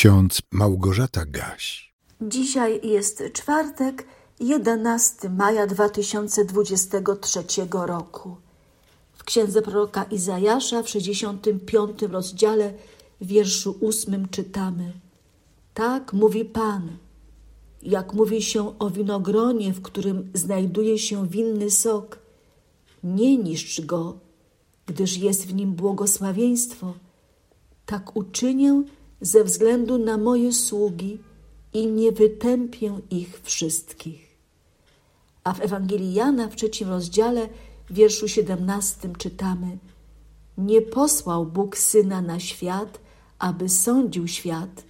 ksiądz Małgorzata Gaś. Dzisiaj jest czwartek, 11 maja 2023 roku. W księdze proroka Izajasza w 65 rozdziale, wierszu 8 czytamy: Tak mówi Pan, jak mówi się o winogronie, w którym znajduje się winny sok. Nie niszcz go, gdyż jest w nim błogosławieństwo. Tak uczynię ze względu na moje sługi i nie wytępię ich wszystkich. A w Ewangelii Jana w trzecim rozdziale, w wierszu siedemnastym czytamy Nie posłał Bóg Syna na świat, aby sądził świat,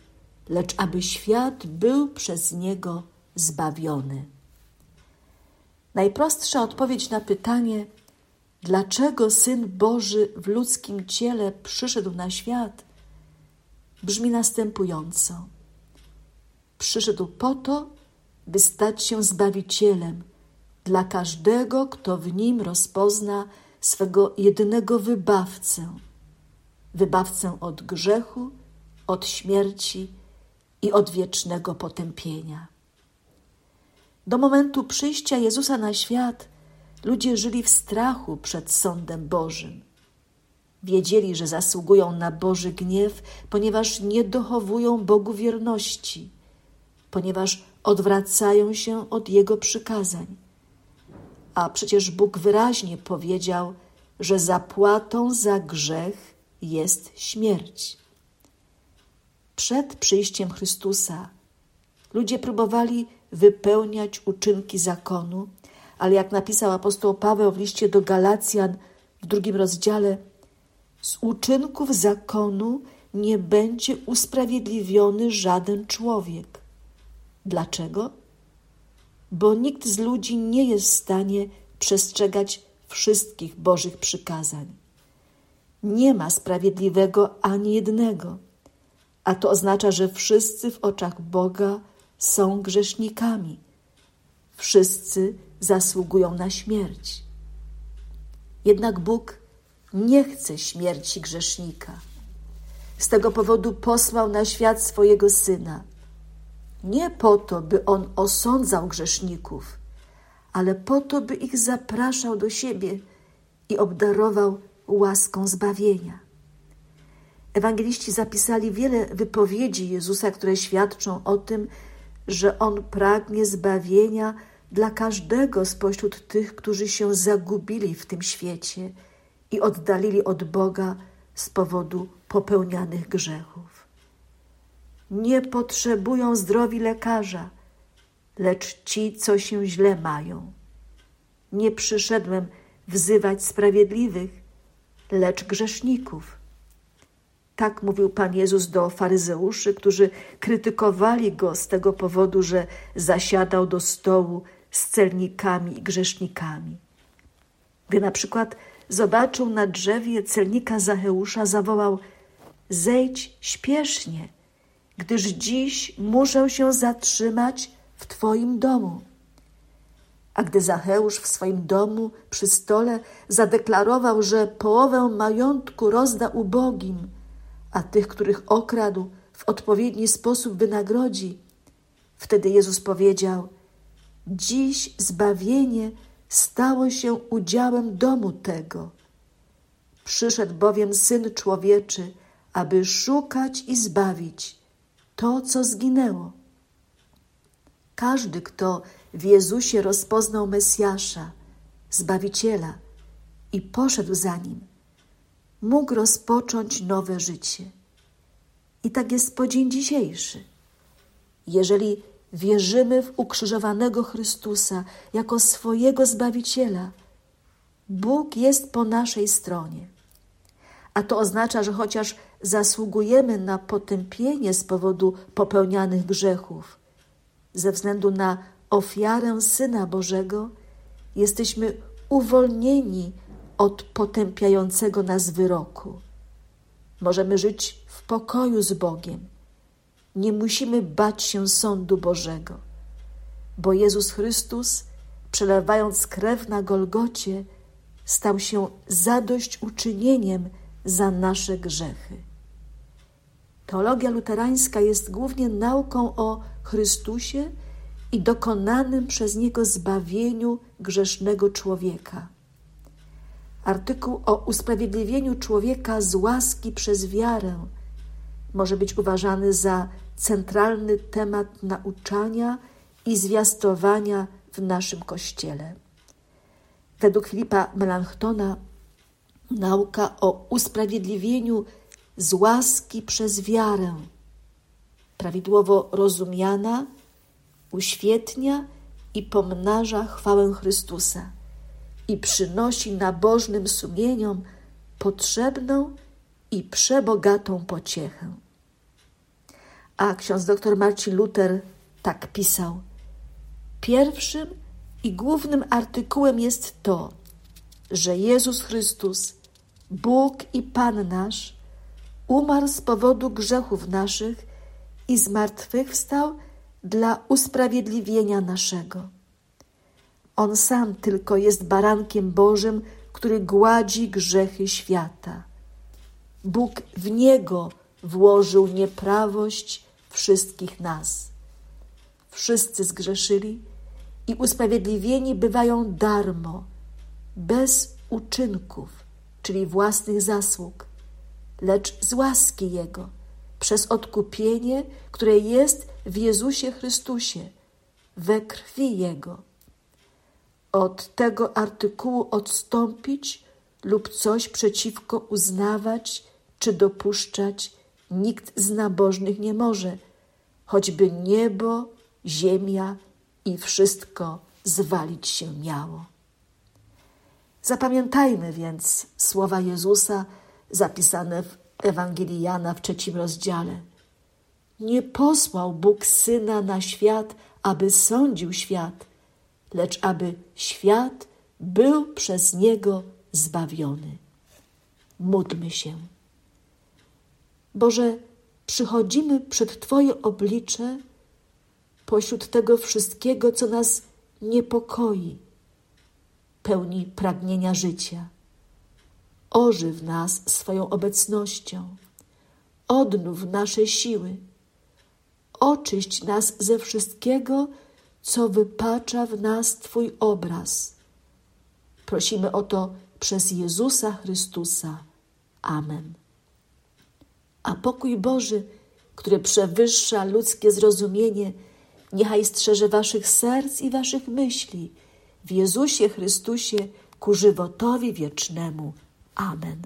lecz aby świat był przez Niego zbawiony. Najprostsza odpowiedź na pytanie, dlaczego Syn Boży w ludzkim ciele przyszedł na świat – brzmi następująco: Przyszedł po to, by stać się zbawicielem dla każdego, kto w nim rozpozna swego jedynego wybawcę wybawcę od grzechu, od śmierci i od wiecznego potępienia. Do momentu przyjścia Jezusa na świat ludzie żyli w strachu przed sądem Bożym. Wiedzieli, że zasługują na Boży gniew, ponieważ nie dochowują Bogu wierności, ponieważ odwracają się od Jego przykazań. A przecież Bóg wyraźnie powiedział, że zapłatą za grzech jest śmierć. Przed przyjściem Chrystusa ludzie próbowali wypełniać uczynki zakonu, ale jak napisał apostoł Paweł w liście do Galacjan w drugim rozdziale, z uczynków zakonu nie będzie usprawiedliwiony żaden człowiek. Dlaczego? Bo nikt z ludzi nie jest w stanie przestrzegać wszystkich Bożych przykazań. Nie ma sprawiedliwego ani jednego, a to oznacza, że wszyscy w oczach Boga są grzesznikami. Wszyscy zasługują na śmierć. Jednak Bóg nie chce śmierci grzesznika. Z tego powodu posłał na świat swojego syna. Nie po to, by on osądzał grzeszników, ale po to, by ich zapraszał do siebie i obdarował łaską zbawienia. Ewangeliści zapisali wiele wypowiedzi Jezusa, które świadczą o tym, że On pragnie zbawienia dla każdego spośród tych, którzy się zagubili w tym świecie – i oddalili od Boga z powodu popełnianych grzechów. Nie potrzebują zdrowi lekarza, lecz ci, co się źle mają. Nie przyszedłem wzywać sprawiedliwych, lecz grzeszników. Tak mówił Pan Jezus do faryzeuszy, którzy krytykowali go z tego powodu, że zasiadał do stołu z celnikami i grzesznikami. Gdy na przykład zobaczył na drzewie celnika Zacheusza, zawołał: Zejdź śpiesznie, gdyż dziś muszę się zatrzymać w Twoim domu. A gdy Zacheusz w swoim domu przy stole zadeklarował, że połowę majątku rozda ubogim, a tych, których okradł, w odpowiedni sposób wynagrodzi, wtedy Jezus powiedział: Dziś zbawienie stało się udziałem domu tego. Przyszedł bowiem Syn Człowieczy, aby szukać i zbawić to, co zginęło. Każdy, kto w Jezusie rozpoznał Mesjasza, Zbawiciela i poszedł za Nim, mógł rozpocząć nowe życie. I tak jest po dzień dzisiejszy. Jeżeli wierzymy w ukrzyżowanego Chrystusa jako swojego Zbawiciela, Bóg jest po naszej stronie. A to oznacza, że chociaż zasługujemy na potępienie z powodu popełnianych grzechów, ze względu na ofiarę Syna Bożego, jesteśmy uwolnieni od potępiającego nas wyroku. Możemy żyć w pokoju z Bogiem nie musimy bać się sądu Bożego, bo Jezus Chrystus, przelewając krew na Golgocie, stał się zadośćuczynieniem za nasze grzechy. Teologia luterańska jest głównie nauką o Chrystusie i dokonanym przez Niego zbawieniu grzesznego człowieka. Artykuł o usprawiedliwieniu człowieka z łaski przez wiarę może być uważany za centralny temat nauczania i zwiastowania w naszym Kościele. Według Filipa Melanchtona nauka o usprawiedliwieniu z łaski przez wiarę, prawidłowo rozumiana, uświetnia i pomnaża chwałę Chrystusa i przynosi nabożnym sumieniom potrzebną i przebogatą pociechę. A ksiądz dr Marcin Luther tak pisał: Pierwszym i głównym artykułem jest to, że Jezus Chrystus, Bóg i Pan nasz, umarł z powodu grzechów naszych i zmartwychwstał dla usprawiedliwienia naszego. On sam tylko jest barankiem Bożym, który gładzi grzechy świata. Bóg w niego włożył nieprawość wszystkich nas. Wszyscy zgrzeszyli i usprawiedliwieni bywają darmo, bez uczynków, czyli własnych zasług, lecz z łaski Jego, przez odkupienie, które jest w Jezusie Chrystusie, we krwi Jego. Od tego artykułu odstąpić lub coś przeciwko uznawać czy dopuszczać nikt z nabożnych nie może, choćby niebo, ziemia i wszystko zwalić się miało. Zapamiętajmy więc słowa Jezusa zapisane w Ewangelii Jana w trzecim rozdziale. Nie posłał Bóg Syna na świat, aby sądził świat, lecz aby świat był przez Niego zbawiony. Módlmy się. Boże, przychodzimy przed Twoje oblicze pośród tego wszystkiego, co nas niepokoi, pełni pragnienia życia. Ożyw nas swoją obecnością, odnów nasze siły, oczyść nas ze wszystkiego, co wypacza w nas Twój obraz. Prosimy o to przez Jezusa Chrystusa. Amen. A pokój Boży, który przewyższa ludzkie zrozumienie, niechaj strzeże waszych serc i waszych myśli w Jezusie Chrystusie ku żywotowi wiecznemu. Amen.